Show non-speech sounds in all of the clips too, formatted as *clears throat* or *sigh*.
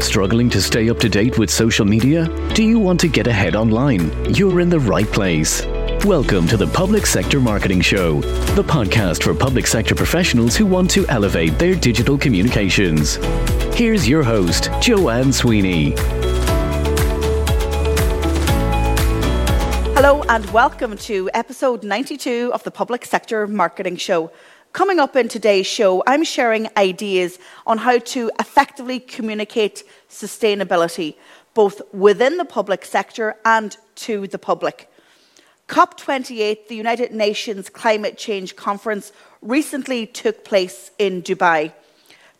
Struggling to stay up to date with social media? Do you want to get ahead online? You're in the right place. Welcome to the Public Sector Marketing Show, the podcast for public sector professionals who want to elevate their digital communications. Here's your host, Joanne Sweeney. Hello, and welcome to episode 92 of the Public Sector Marketing Show. Coming up in today's show, I'm sharing ideas on how to effectively communicate sustainability, both within the public sector and to the public. COP28, the United Nations Climate Change Conference, recently took place in Dubai.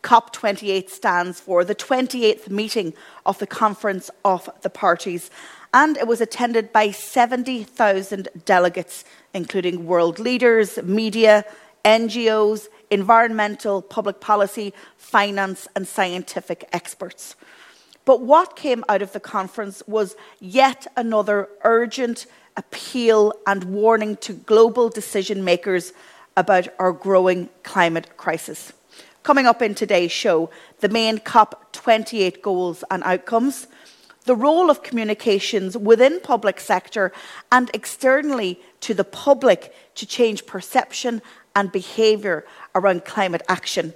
COP28 stands for the 28th meeting of the Conference of the Parties, and it was attended by 70,000 delegates, including world leaders, media, NGOs, environmental, public policy, finance, and scientific experts. But what came out of the conference was yet another urgent appeal and warning to global decision makers about our growing climate crisis. Coming up in today's show, the main COP28 goals and outcomes, the role of communications within public sector and externally to the public to change perception and behaviour around climate action.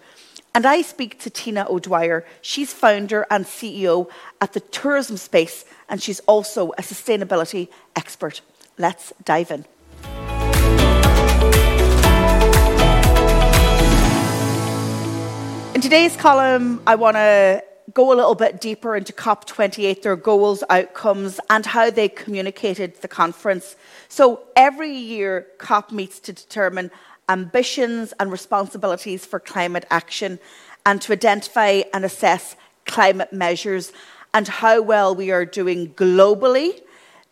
And I speak to Tina O'Dwyer. She's founder and CEO at the tourism space, and she's also a sustainability expert. Let's dive in. In today's column, I want to go a little bit deeper into COP28, their goals, outcomes, and how they communicated the conference. So every year, COP meets to determine ambitions and responsibilities for climate action and to identify and assess climate measures and how well we are doing globally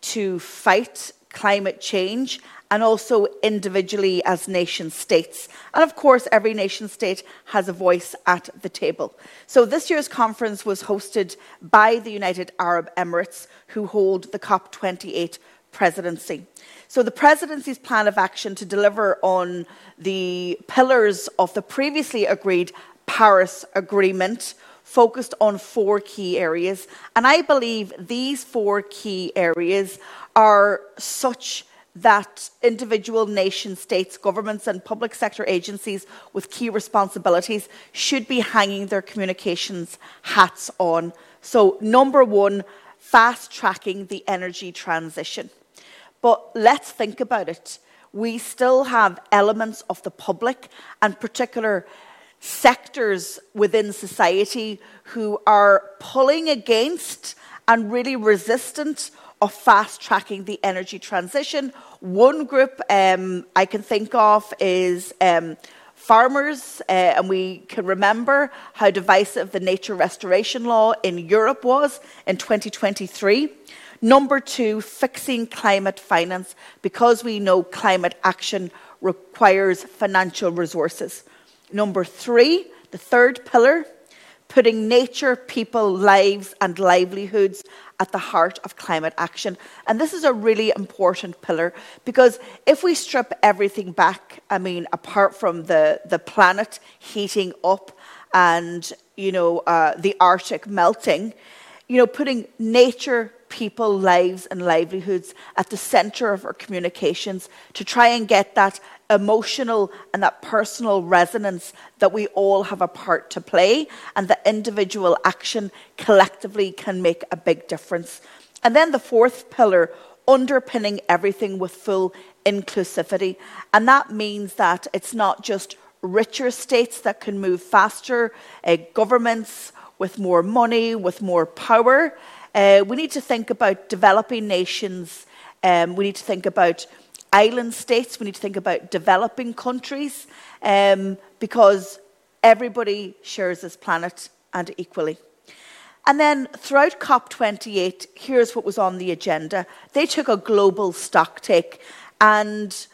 to fight climate change and also individually as nation states. And of course, every nation state has a voice at the table. So this year's conference was hosted by the United Arab Emirates, who hold the COP28 presidency. So the presidency's plan of action to deliver on the pillars of the previously agreed Paris Agreement focused on four key areas. And I believe these four key areas are such that individual nation states, governments, and public sector agencies with key responsibilities should be hanging their communications hats on. So, number one, fast tracking the energy transition. But let's think about it. We still have elements of the public and particular sectors within society who are pulling against and really resistant of fast tracking the energy transition. One group um, I can think of is um, farmers, uh, and we can remember how divisive the nature restoration law in Europe was in 2023. Number two, fixing climate finance, because we know climate action requires financial resources. Number three, the third pillar, putting nature, people, lives, and livelihoods at the heart of climate action. And this is a really important pillar because if we strip everything back, I mean, apart from the, the planet heating up and, you know, uh, the Arctic melting, you know, putting nature, people, lives, and livelihoods at the center of our communications to try and get that emotional and that personal resonance that we all have a part to play, and that individual action collectively can make a big difference. And then the fourth pillar, underpinning everything with full inclusivity. And that means that it's not just richer states that can move faster, uh, governments with more money, with more power. Uh, we need to think about developing nations. Um, we need to think about island states. We need to think about developing countries um, because everybody shares this planet and equally. And then throughout COP28, here's what was on the agenda. They took a global stock take, and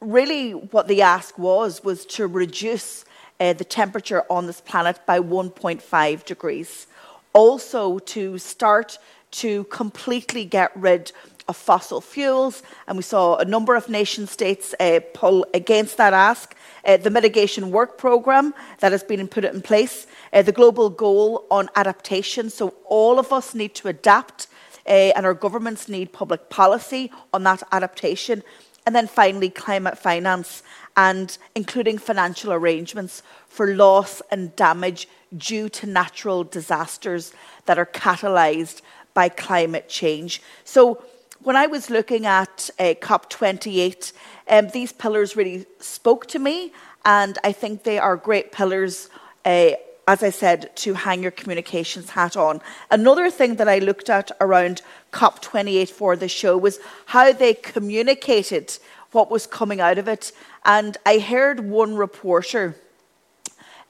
really what the ask was was to reduce uh, the temperature on this planet by 1.5 degrees. Also, to start to completely get rid of fossil fuels, and we saw a number of nation states uh, pull against that ask. Uh, the mitigation work programme that has been put in place, uh, the global goal on adaptation. So all of us need to adapt, uh, and our governments need public policy on that adaptation. And then finally, climate finance and including financial arrangements for loss and damage due to natural disasters that are catalysed by climate change. So, when I was looking at uh, COP28, um, these pillars really spoke to me, and I think they are great pillars. Uh, as I said, to hang your communications hat on. Another thing that I looked at around COP28 for the show was how they communicated what was coming out of it. And I heard one reporter,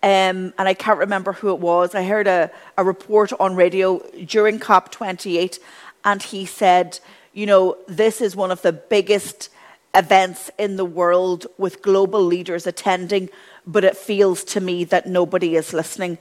um, and I can't remember who it was, I heard a, a report on radio during COP28, and he said, you know, this is one of the biggest events in the world with global leaders attending, but it feels to me that nobody is listening.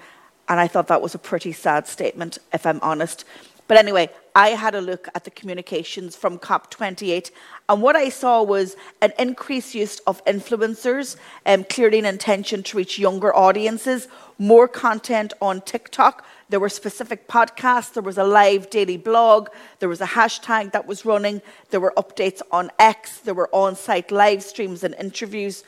And I thought that was a pretty sad statement, if I'm honest. But anyway, I had a look at the communications from COP28, and what I saw was an increased use of influencers, um, clearly an intention to reach younger audiences, more content on TikTok. There were specific podcasts, there was a live daily blog, there was a hashtag that was running, there were updates on X, there were on site live streams and interviews.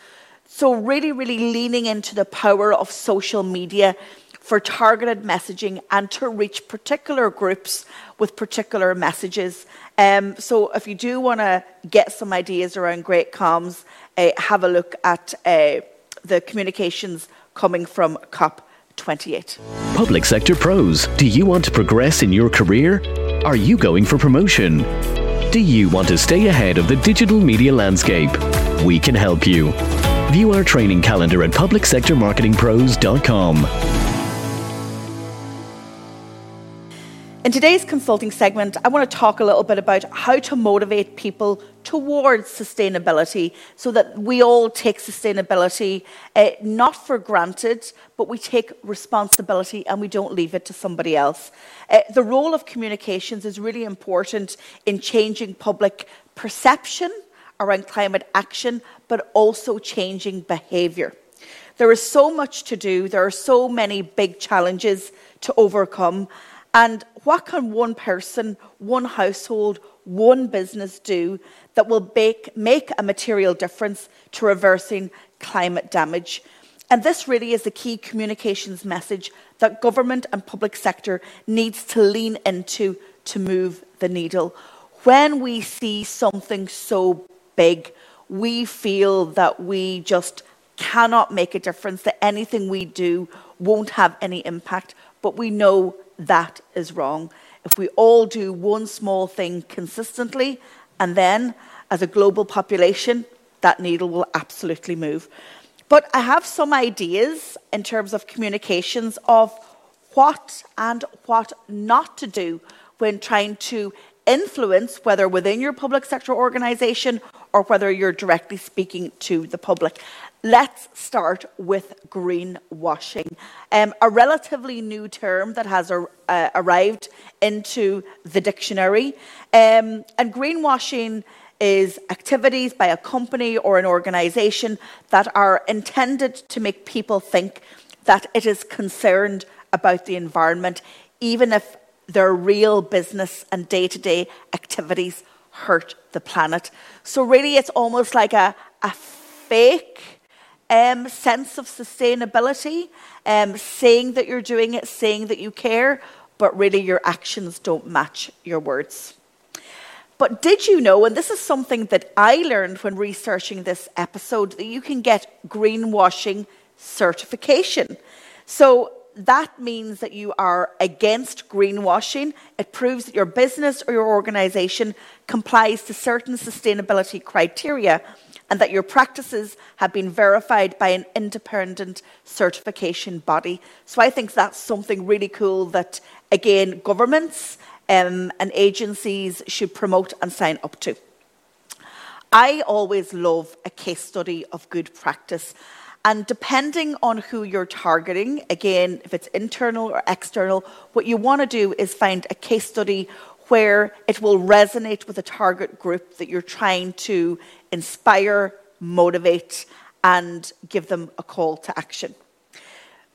So, really, really leaning into the power of social media for targeted messaging and to reach particular groups with particular messages. Um, so if you do want to get some ideas around great comms, uh, have a look at uh, the communications coming from COP28. Public sector pros. Do you want to progress in your career? Are you going for promotion? Do you want to stay ahead of the digital media landscape? We can help you. View our training calendar at publicsectormarketingpros.com. In today's consulting segment, I want to talk a little bit about how to motivate people towards sustainability so that we all take sustainability uh, not for granted, but we take responsibility and we don't leave it to somebody else. Uh, the role of communications is really important in changing public perception around climate action, but also changing behaviour. There is so much to do, there are so many big challenges to overcome. And what can one person, one household, one business do that will make, make a material difference to reversing climate damage? And this really is the key communications message that government and public sector needs to lean into to move the needle. When we see something so big, we feel that we just cannot make a difference, that anything we do won't have any impact. But we know that is wrong. If we all do one small thing consistently, and then as a global population, that needle will absolutely move. But I have some ideas in terms of communications of what and what not to do when trying to influence, whether within your public sector organisation or whether you're directly speaking to the public. Let's start with greenwashing, um, a relatively new term that has uh, arrived into the dictionary. Um, and greenwashing is activities by a company or an organisation that are intended to make people think that it is concerned about the environment, even if their real business and day to day activities hurt the planet. So, really, it's almost like a, a fake um, sense of sustainability, um, saying that you're doing it, saying that you care, but really your actions don't match your words. But did you know, and this is something that I learned when researching this episode, that you can get greenwashing certification? So that means that you are against greenwashing. It proves that your business or your organization complies to certain sustainability criteria and that your practices have been verified by an independent certification body. So I think that's something really cool that, again, governments um, and agencies should promote and sign up to. I always love a case study of good practice. And depending on who you're targeting, again, if it's internal or external, what you want to do is find a case study where it will resonate with a target group that you're trying to inspire, motivate, and give them a call to action.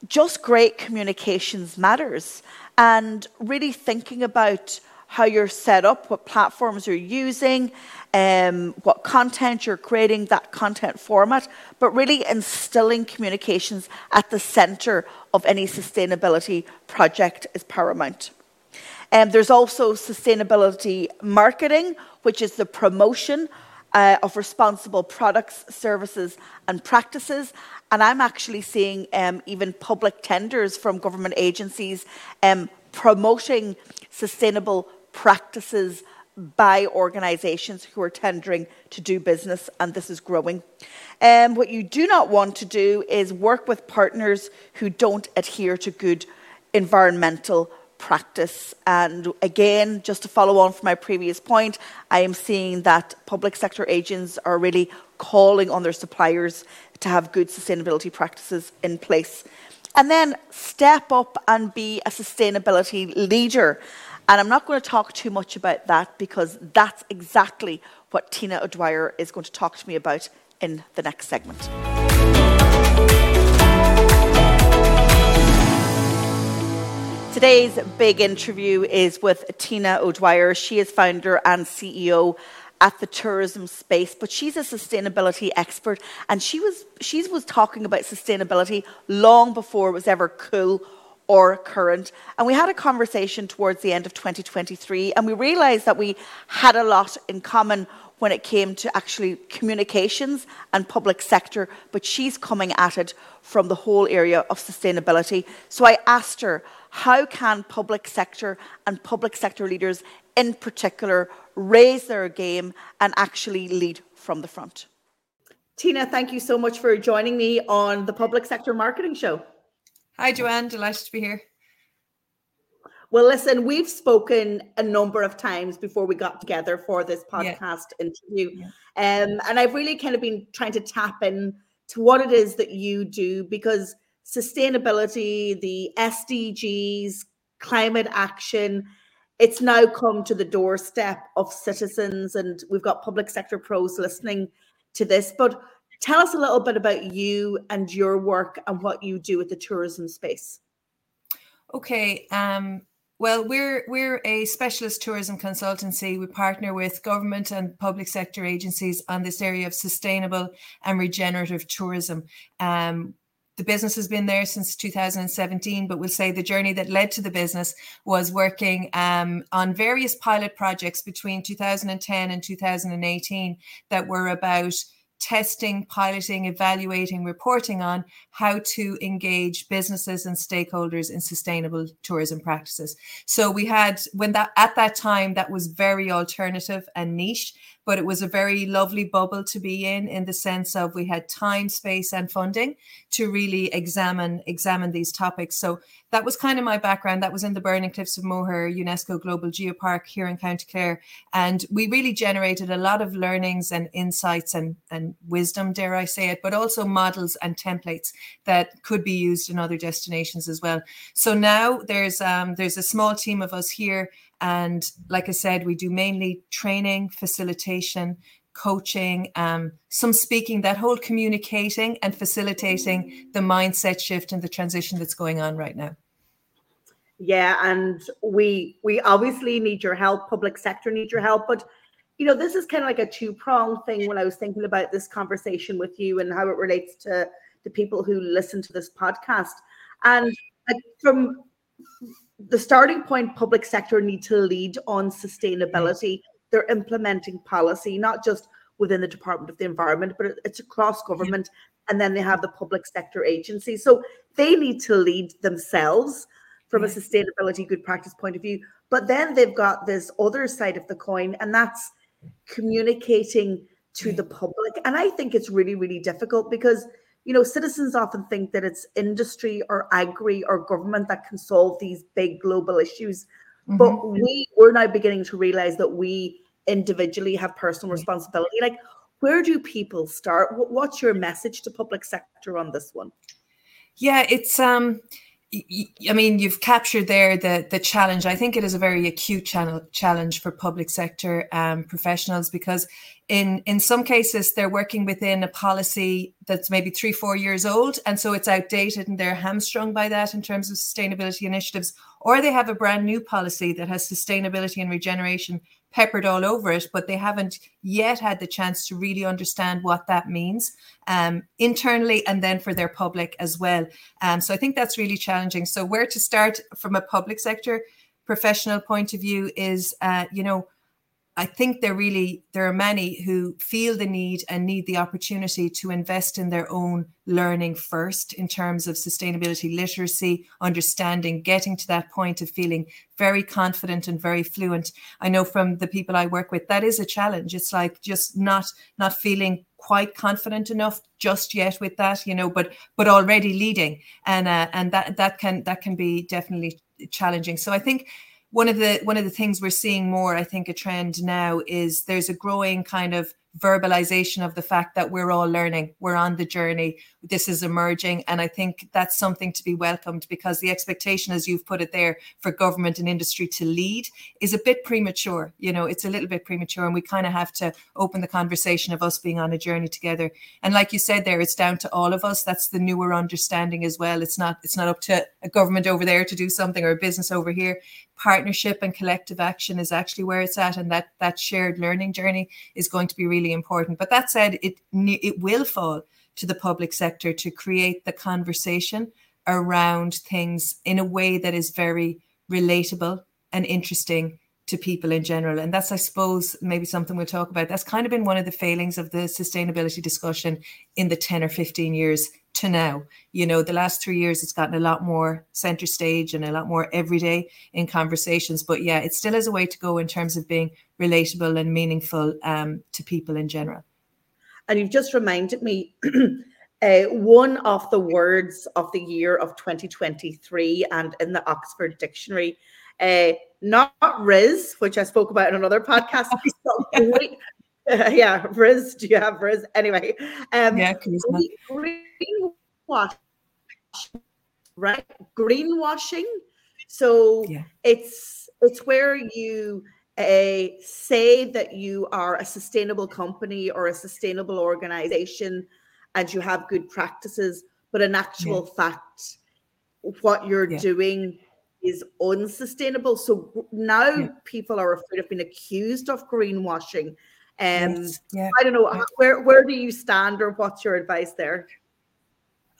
Just great communications matters, and really thinking about how you're set up, what platforms you're using, um, what content you're creating, that content format, but really instilling communications at the center of any sustainability project is paramount. Um, there's also sustainability marketing, which is the promotion uh, of responsible products, services, and practices. And I'm actually seeing um, even public tenders from government agencies um, promoting sustainable practices by organisations who are tendering to do business, and this is growing. Um, what you do not want to do is work with partners who don't adhere to good environmental practice. And again, just to follow on from my previous point, I am seeing that public sector agents are really calling on their suppliers to have good sustainability practices in place. And then step up and be a sustainability leader. And I'm not going to talk too much about that because that's exactly what Tina O'Dwyer is going to talk to me about in the next segment. Today's big interview is with Tina O'Dwyer. She is founder and CEO at the tourism space, but she's a sustainability expert and she was she was talking about sustainability long before it was ever cool or current. And we had a conversation towards the end of 2023 and we realized that we had a lot in common when it came to actually communications and public sector, but she's coming at it from the whole area of sustainability. So I asked her, how can public sector and public sector leaders in particular raise their game and actually lead from the front? Tina, thank you so much for joining me on the Public Sector Marketing Show. Hi, Joanne. Delighted to be here. Well, listen, we've spoken a number of times before we got together for this podcast yeah. interview. Yeah. Um, and I've really kind of been trying to tap in to what it is that you do because sustainability, the SDGs, climate action, it's now come to the doorstep of citizens, and we've got public sector pros listening to this. But tell us a little bit about you and your work and what you do with the tourism space. Okay. Um, well, we're we're a specialist tourism consultancy. We partner with government and public sector agencies on this area of sustainable and regenerative tourism. Um, the business has been there since 2017, but we'll say the journey that led to the business was working um, on various pilot projects between 2010 and 2018 that were about testing, piloting, evaluating, reporting on how to engage businesses and stakeholders in sustainable tourism practices. So we had when that at that time that was very alternative and niche but it was a very lovely bubble to be in in the sense of we had time space and funding to really examine examine these topics. So that was kind of my background. That was in the Burren and cliffs of moher unesco global geopark here in county clare. And we really generated a lot of learnings and insights and, and wisdom dare i say it but also models and templates that could be used in other destinations as well. So now there's um, there's a small team of us here and like I said, we do mainly training, facilitation, coaching, um, some speaking, that whole communicating and facilitating the mindset shift and the transition that's going on right now. Yeah, and we we obviously need your help. Public sector need your help, but you know this is kind of like a two prong thing. When I was thinking about this conversation with you and how it relates to the people who listen to this podcast, and from the starting point public sector need to lead on sustainability. Mm-hmm. They're implementing policy not just within the department of the environment but it's across government and then they have the public sector agency. so they need to lead themselves from a sustainability good practice point of view. But then they've got this other side of the coin and that's communicating to the public. And i think it's really really difficult because you know, citizens often think that it's industry or agri or government that can solve these big global issues. Mm-hmm. But we we're now beginning to realize that we individually have personal responsibility. Like, where do people start? What's your message to public sector on this one? Yeah, it's um I mean, you've captured there the the challenge. I think it is a very acute channel, challenge for public sector um, professionals because in in some cases they're working within a policy that's maybe three four years old, and so it's outdated and they're hamstrung by that in terms of sustainability initiatives, or they have a brand new policy that has sustainability and regeneration peppered all over it, but they haven't yet had the chance to really understand what that means um, internally and then for their public as well. Um, so I think that's really challenging. So where to start from a public sector professional point of view is, uh, you know, I think there really there are many who feel the need and need the opportunity to invest in their own learning first in terms of sustainability literacy, understanding, getting to that point of feeling very confident and very fluent. I know from the people I work with that is a challenge. It's like just not not feeling quite confident enough just yet with that, you know, but but already leading, and uh, and that that can that can be definitely challenging. So I think one of the one of the things we're seeing more i think a trend now is there's a growing kind of verbalization of the fact that we're all learning, we're on the journey, this is emerging. And I think that's something to be welcomed because the expectation, as you've put it there, for government and industry to lead is a bit premature. You know, it's a little bit premature, and we kind of have to open the conversation of us being on a journey together. And like you said there, it's down to all of us. That's the newer understanding as well. It's not it's not up to a government over there to do something or a business over here partnership and collective action is actually where it's at and that that shared learning journey is going to be really important but that said it it will fall to the public sector to create the conversation around things in a way that is very relatable and interesting to people in general. And that's, I suppose, maybe something we'll talk about. That's kind of been one of the failings of the sustainability discussion in the 10 or 15 years to now. You know, the last three years, it's gotten a lot more center stage and a lot more everyday in conversations. But yeah, it still has a way to go in terms of being relatable and meaningful um, to people in general. And you've just reminded me. *clears throat* Uh, one of the words of the year of 2023 and in the Oxford Dictionary uh, not rizz, which I spoke about in another podcast. *laughs* *laughs* yeah, rizz. Do you have rizz? Anyway, um, yeah, greenwash, right? Greenwashing. So yeah. it's it's where you uh, say that you are a sustainable company or a sustainable organization, and you have good practices, but in actual yeah. fact, what you're yeah. doing is unsustainable. So now yeah. people are afraid of being accused of greenwashing. Um, yes. yeah. I don't know where where do you stand, or what's your advice there?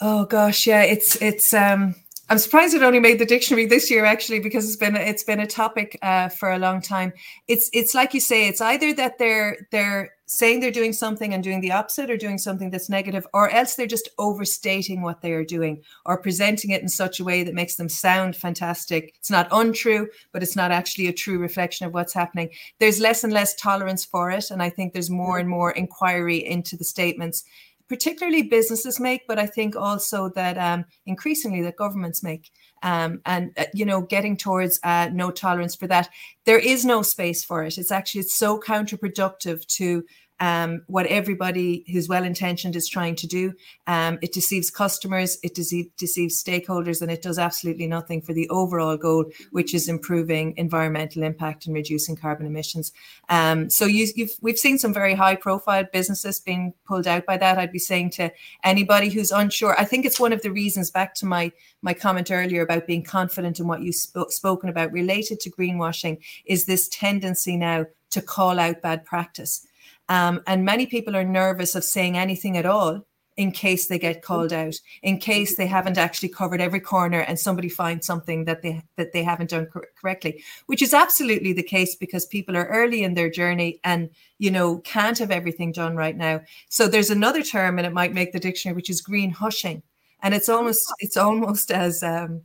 Oh gosh, yeah, it's it's um I'm surprised it only made the dictionary this year, actually, because it's been it's been a topic uh, for a long time. It's it's like you say, it's either that they're they're saying they're doing something and doing the opposite, or doing something that's negative, or else they're just overstating what they are doing, or presenting it in such a way that makes them sound fantastic. It's not untrue, but it's not actually a true reflection of what's happening. There's less and less tolerance for it, and I think there's more and more inquiry into the statements particularly businesses make, but I think also that um, increasingly that governments make. Um, and uh, you know, getting towards uh, no tolerance for that. There is no space for it. It's actually it's so counterproductive to um, what everybody who's well intentioned is trying to do. Um, it deceives customers, it dece- deceives stakeholders, and it does absolutely nothing for the overall goal, which is improving environmental impact and reducing carbon emissions. Um, so you, we've seen some very high profile businesses being pulled out by that. I'd be saying to anybody who's unsure, I think it's one of the reasons back to my my comment earlier about being confident in what you've sp- spoken about related to greenwashing is this tendency now to call out bad practice. Um, and many people are nervous of saying anything at all in case they get called out, in case they haven't actually covered every corner and somebody finds something that they that they haven't done cor- correctly, which is absolutely the case because people are early in their journey and you know can't have everything done right now. So there's another term, and it might make the dictionary, which is green hushing, and it's almost it's almost as um,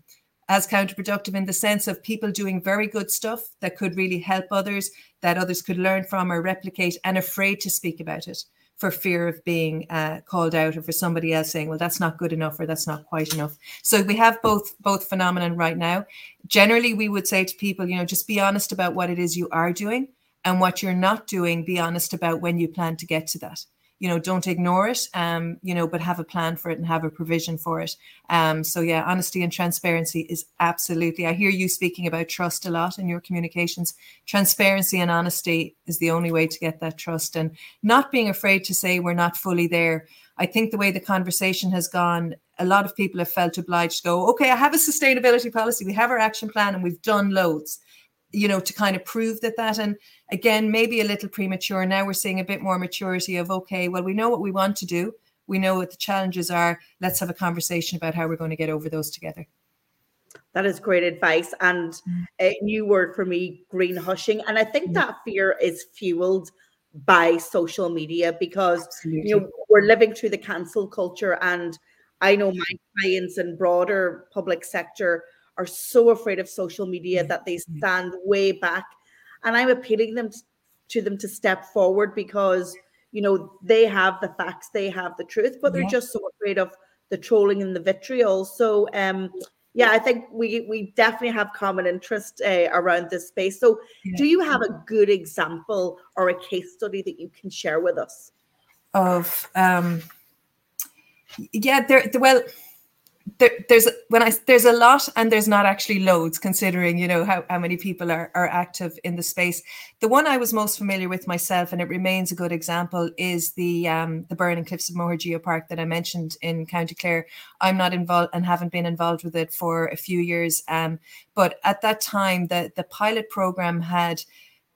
as counterproductive in the sense of people doing very good stuff that could really help others, that others could learn from or replicate, and afraid to speak about it for fear of being uh, called out or for somebody else saying, "Well, that's not good enough" or "That's not quite enough." So we have both both phenomenon right now. Generally, we would say to people, you know, just be honest about what it is you are doing and what you're not doing. Be honest about when you plan to get to that you know, don't ignore it, um, you know, but have a plan for it and have a provision for it. Um, so yeah, honesty and transparency is absolutely. I hear you speaking about trust a lot in your communications. Transparency and honesty is the only way to get that trust, and not being afraid to say we're not fully there. I think the way the conversation has gone, a lot of people have felt obliged to go, okay, I have a sustainability policy, we have our action plan, and we've done loads, you know, to kind of prove that that. And again, maybe a little premature. Now we're seeing a bit more maturity of, okay, well, we know what we want to do, we know what the challenges are. Let's have a conversation about how we're going to get over those together. That is great advice and a new word for me, green hushing. And I think mm. that fear is fueled by social media because Absolutely. you know we're living through the cancel culture and I know my clients and broader public sector are so afraid of social media that they stand way back and I'm appealing them to them to step forward because you know they have the facts they have the truth but they're yeah. just so afraid of the trolling and the vitriol so um yeah, I think we we definitely have common interest uh, around this space. So, yeah. do you have a good example or a case study that you can share with us? Of um, yeah, there. Well, there, there's when I there's a lot and there's not actually loads considering you know how, how many people are, are active in the space. The one I was most familiar with myself, and it remains a good example, is the um, the Burren and Cliffs of Moher Geopark that I mentioned in County Clare. I'm not involved and haven't been involved with it for a few years, um, but at that time the the pilot program had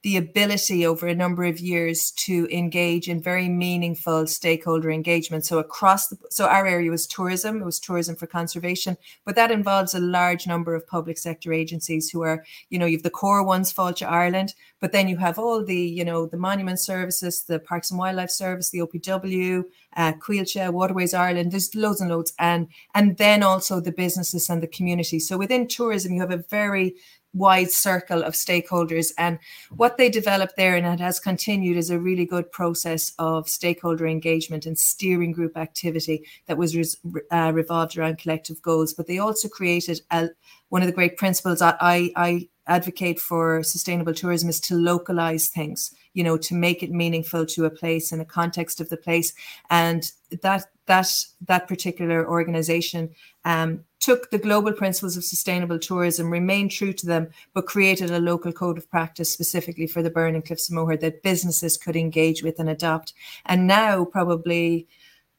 the ability over a number of years to engage in very meaningful stakeholder engagement. So across the so our area was tourism, it was tourism for conservation, but that involves a large number of public sector agencies who are, you know, you've the core ones, Fáilte Ireland, but then you have all the, you know, the monument services, the Parks and Wildlife Service, the OPW, uh, Coillte, Waterways Ireland. There's loads and loads, and and then also the businesses and the community. So within tourism, you have a very wide circle of stakeholders. And what they developed there, and it has continued, is a really good process of stakeholder engagement and steering group activity that was uh, revolved around collective goals. But they also created a, one of the great principles that I, I advocate for sustainable tourism is to localize things you know to make it meaningful to a place in the context of the place and that that that particular organization um, took the global principles of sustainable tourism, remained true to them, but created a local code of practice specifically for the Burren and Cliffs of Moher that businesses could engage with and adopt. And now, probably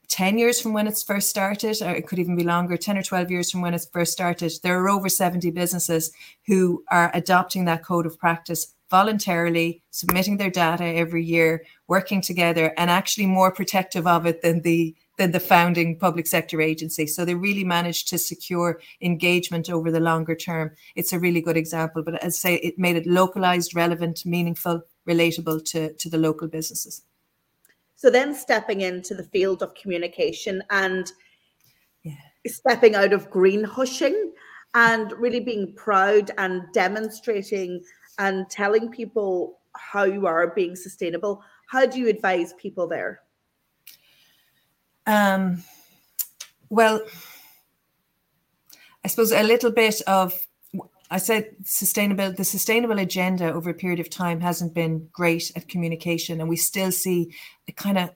10 years from when it's first started, or it could even be longer, 10 or 12 years from when it's first started, there are over 70 businesses who are adopting that code of practice voluntarily, submitting their data every year, working together, and actually more protective of it than the than the founding public sector agency. So they really managed to secure engagement over the longer term. It's a really good example. But as I say, it made it localized, relevant, meaningful, relatable to, to the local businesses. So then stepping into the field of communication and yeah. stepping out of green hushing and really being proud and demonstrating and telling people how you are being sustainable. How do you advise people there? Um, well, I suppose a little bit of I said sustainable the sustainable agenda over a period of time hasn't been great at communication, and we still see a kind of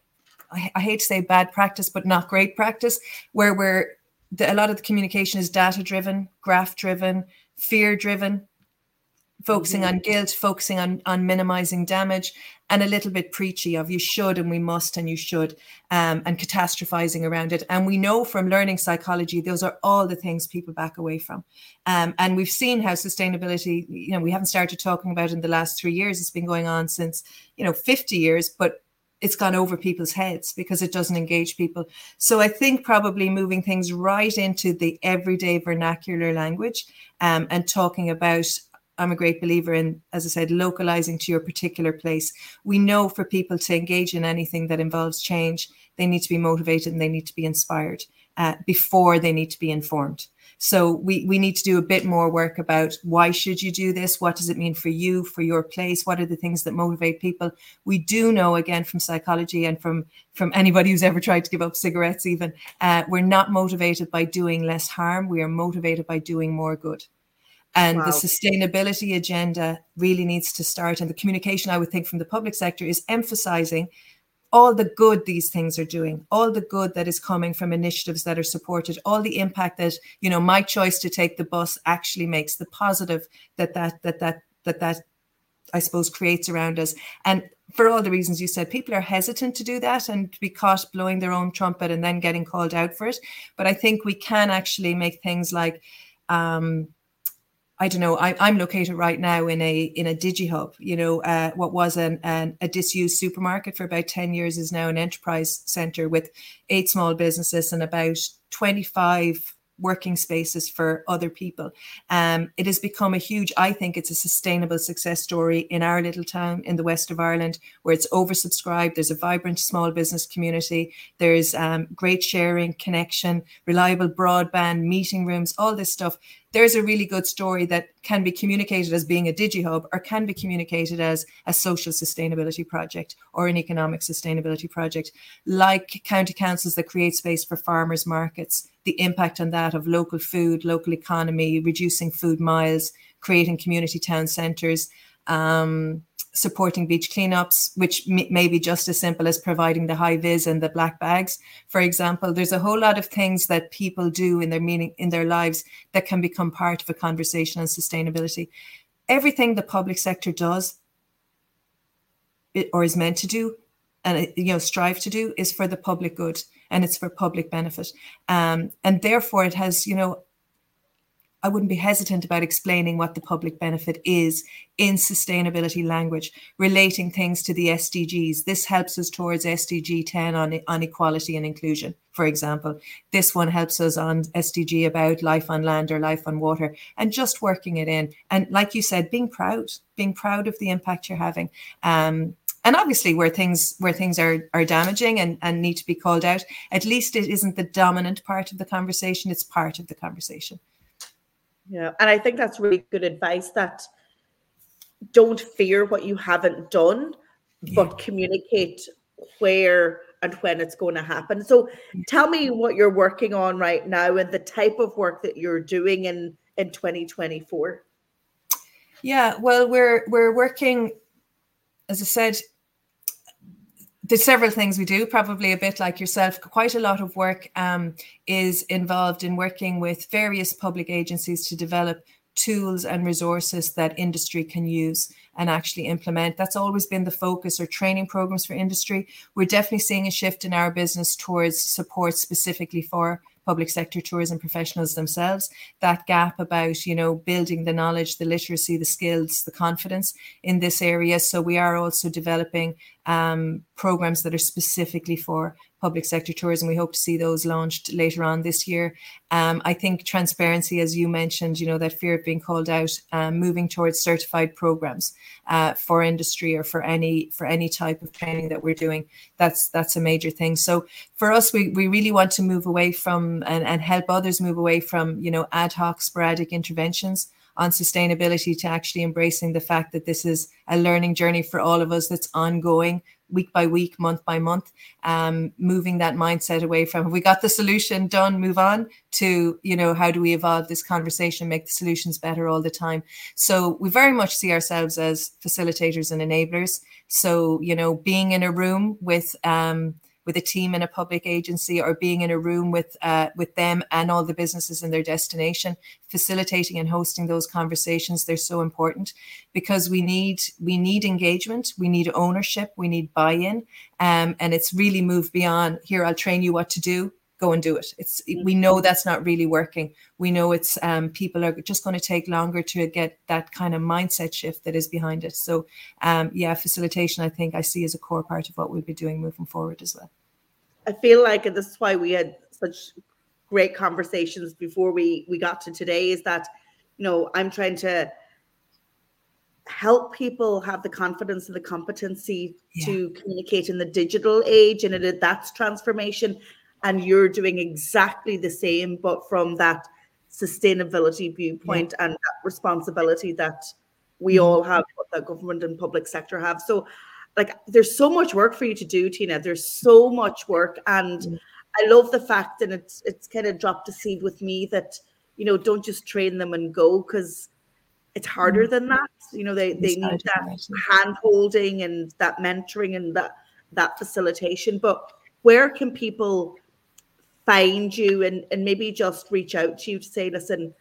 I, I hate to say bad practice, but not great practice, where we're the, a lot of the communication is data driven, graph driven, fear driven, focusing mm-hmm. on guilt, focusing on on minimizing damage, and a little bit preachy of you should and we must and you should, um, and catastrophizing around it. And we know from learning psychology, those are all the things people back away from. Um, and we've seen how sustainability, you know, we haven't started talking about in the last three years. It's been going on since you know 50 years, but it's gone over people's heads because it doesn't engage people. So I think probably moving things right into the everyday vernacular language um, and talking about I'm a great believer in, as I said, localizing to your particular place. We know for people to engage in anything that involves change, they need to be motivated and they need to be inspired uh, before they need to be informed. So we we need to do a bit more work about why should you do this? What does it mean for you, for your place? What are the things that motivate people? We do know again from psychology and from from anybody who's ever tried to give up cigarettes, even uh, we're not motivated by doing less harm. We are motivated by doing more good. And wow. the sustainability agenda really needs to start. And the communication, I would think, from the public sector is emphasizing all the good these things are doing, all the good that is coming from initiatives that are supported, all the impact that you know my choice to take the bus actually makes, the positive that that that that that that I suppose creates around us, and for all the reasons you said, people are hesitant to do that and to be caught blowing their own trumpet and then getting called out for it. But I think we can actually make things like um, I don't know. I, am located right now in a in a DigiHub. You know, uh, what was an, an, a disused supermarket for about ten years is now an enterprise center with eight small businesses and about twenty five working spaces for other people. Um, it has become a huge, I think it's a sustainable success story in our little town in the west of Ireland where it's oversubscribed. There's a vibrant small business community. There's um, great sharing, connection, reliable broadband, meeting rooms, all this stuff there's a really good story that can be communicated as being a DigiHub or can be communicated as a social sustainability project or an economic sustainability project, like county councils that create space for farmers markets, the impact on that of local food, local economy, reducing food miles, creating community town centres. Um, supporting beach cleanups, which may be just as simple as providing the high vis and the black bags, for example. There's a whole lot of things that people do in their meaning in their lives that can become part of a conversation on sustainability. Everything the public sector does or is meant to do and you know strive to do is for the public good and it's for public benefit um, and therefore it has you know I wouldn't be hesitant about explaining what the public benefit is in sustainability language, relating things to the SDGs. This helps us towards SDG 10 on, on equality and inclusion, for example. This one helps us on SDG about life on land or life on water, and just working it in. And like you said, being proud, being proud of the impact you're having. Um, and obviously where things where things are are damaging and, and need to be called out at least it isn't the dominant part of the conversation it's part of the conversation yeah, and I think that's really good advice that don't fear what you haven't done, yeah. but communicate where and when it's going to happen. So tell me what you're working on right now and the type of work that you're doing in in 2024. Yeah, well we're we're working as I said there's several things we do, probably a bit like yourself. Quite a lot of work um, is involved in working with various public agencies to develop tools and resources that industry can use and actually implement. That's always been the focus or training programs for industry. We're definitely seeing a shift in our business towards support specifically for public sector tourism professionals themselves that gap about you know building the knowledge the literacy the skills the confidence in this area. So we are also developing um, programs that are specifically for public sector tourism. We hope to see those launched later on this year. Um, I think transparency, as you mentioned, you know, that fear of being called out, um, moving towards certified programs uh, for industry or for any for any type of training that we're doing. That's that's a major thing. So for us, we we really want to move away from and, and help others move away from you know ad hoc sporadic interventions on sustainability to actually embracing the fact that this is a learning journey for all of us that's ongoing week by week month by month um, moving that mindset away from have we got the solution? Done. Move on to you know how do we evolve this conversation make the solutions better all the time? So we very much see ourselves as facilitators and enablers. So you know being in a room with um, with a team in a public agency or being in a room with uh, with them and all the businesses in their destination facilitating and hosting those conversations they're so important because we need we need engagement we need ownership we need buy-in um, and it's really moved beyond here i'll train you what to do go and do it. It's we know that's not really working. We know it's um, people are just going to take longer to get that kind of mindset shift that is behind it. So um, yeah facilitation i think i see as a core part of what we'll be doing moving forward as well. I feel like and this is why we had such great conversations before we we got to today is that you know i'm trying to help people have the confidence and the competency yeah. to communicate in the digital age and it, that's transformation and you're doing exactly the same but from that sustainability viewpoint yeah. and that responsibility that we mm-hmm. all have the government and public sector have so like there's so much work for you to do tina there's so much work and mm-hmm. i love the fact and it's it's kind of dropped a seed with me that you know don't just train them and go because it's harder mm-hmm. than that you know they they need that hand holding and that mentoring and that that facilitation. But where can people find you and, and maybe just reach out to you to say, listen,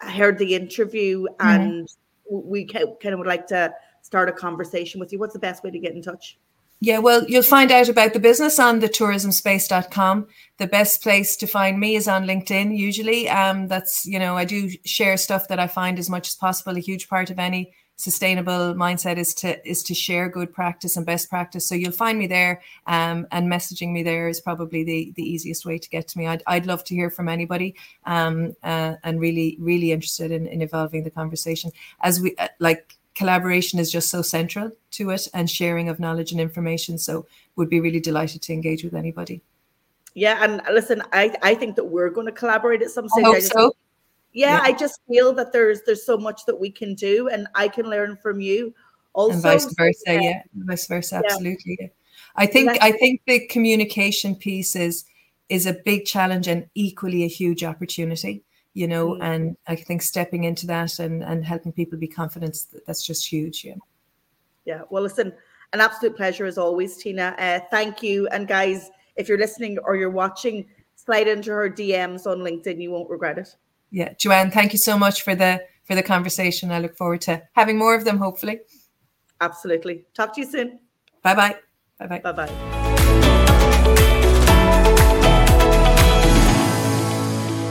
I heard the interview mm-hmm. and we kind of would like to start a conversation with you. What's the best way to get in touch? Yeah, well, you'll find out about the business on the tourismspace.com. The best place to find me is on LinkedIn, usually. Um, that's, you know, I do share stuff that I find as much as possible. A huge part of any sustainable mindset is to is to share good practice and best practice. So you'll find me there, um, and messaging me there is probably the the easiest way to get to me. I'd, I'd love to hear from anybody, um, uh, and really really interested in, in evolving the conversation as we uh, like collaboration is just so central to it and sharing of knowledge and information. So would be really delighted to engage with anybody. Yeah, and listen, I, I think that we're going to collaborate at some stage. I hope so. Yeah, yeah, I just feel that there's there's so much that we can do, and I can learn from you. Also, and vice versa, yeah, yeah. vice versa, absolutely. Yeah. I think I think the communication piece is is a big challenge and equally a huge opportunity you know, mm. and I think stepping into that and, and helping people be confident, that's just huge. Yeah. Yeah. Well, listen, an absolute pleasure as always, Tina. Uh, thank you. And guys, if you're listening or you're watching, slide into her DMs on LinkedIn. You won't regret it. Yeah. Joanne, thank you so much for the for the conversation. I look forward to having more of them, hopefully. Absolutely. Talk to you soon. Bye bye. Bye bye. Bye bye.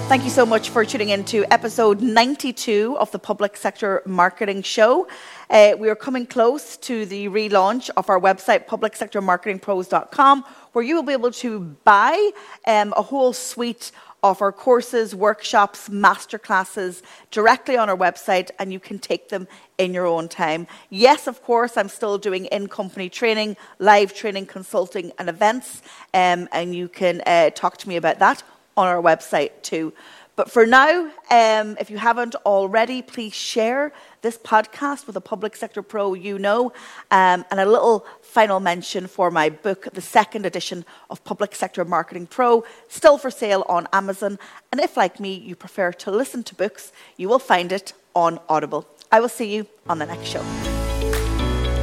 Thank you so much for tuning in to episode 92 of the Public Sector Marketing Show. Uh, we are coming close to the relaunch of our website, publicsectormarketingpros.com, where you will be able to buy um, a whole suite of our courses, workshops, masterclasses directly on our website, and you can take them in your own time. Yes, of course, I'm still doing in company training, live training, consulting, and events, um, and you can uh, talk to me about that on our website too. But for now, um, if you haven't already, please share this podcast with a public sector pro you know. Um, and a little final mention for my book, the second edition of Public Sector Marketing Pro, still for sale on Amazon. And if, like me, you prefer to listen to books, you will find it on Audible. I will see you on the next show.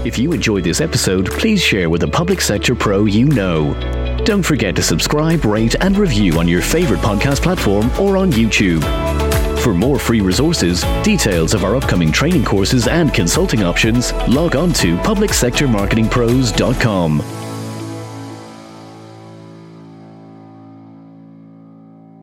If you enjoyed this episode, please share with a public sector pro you know. Don't forget to subscribe, rate, and review on your favorite podcast platform or on YouTube. For more free resources, details of our upcoming training courses, and consulting options, log on to publicsectormarketingpros.com.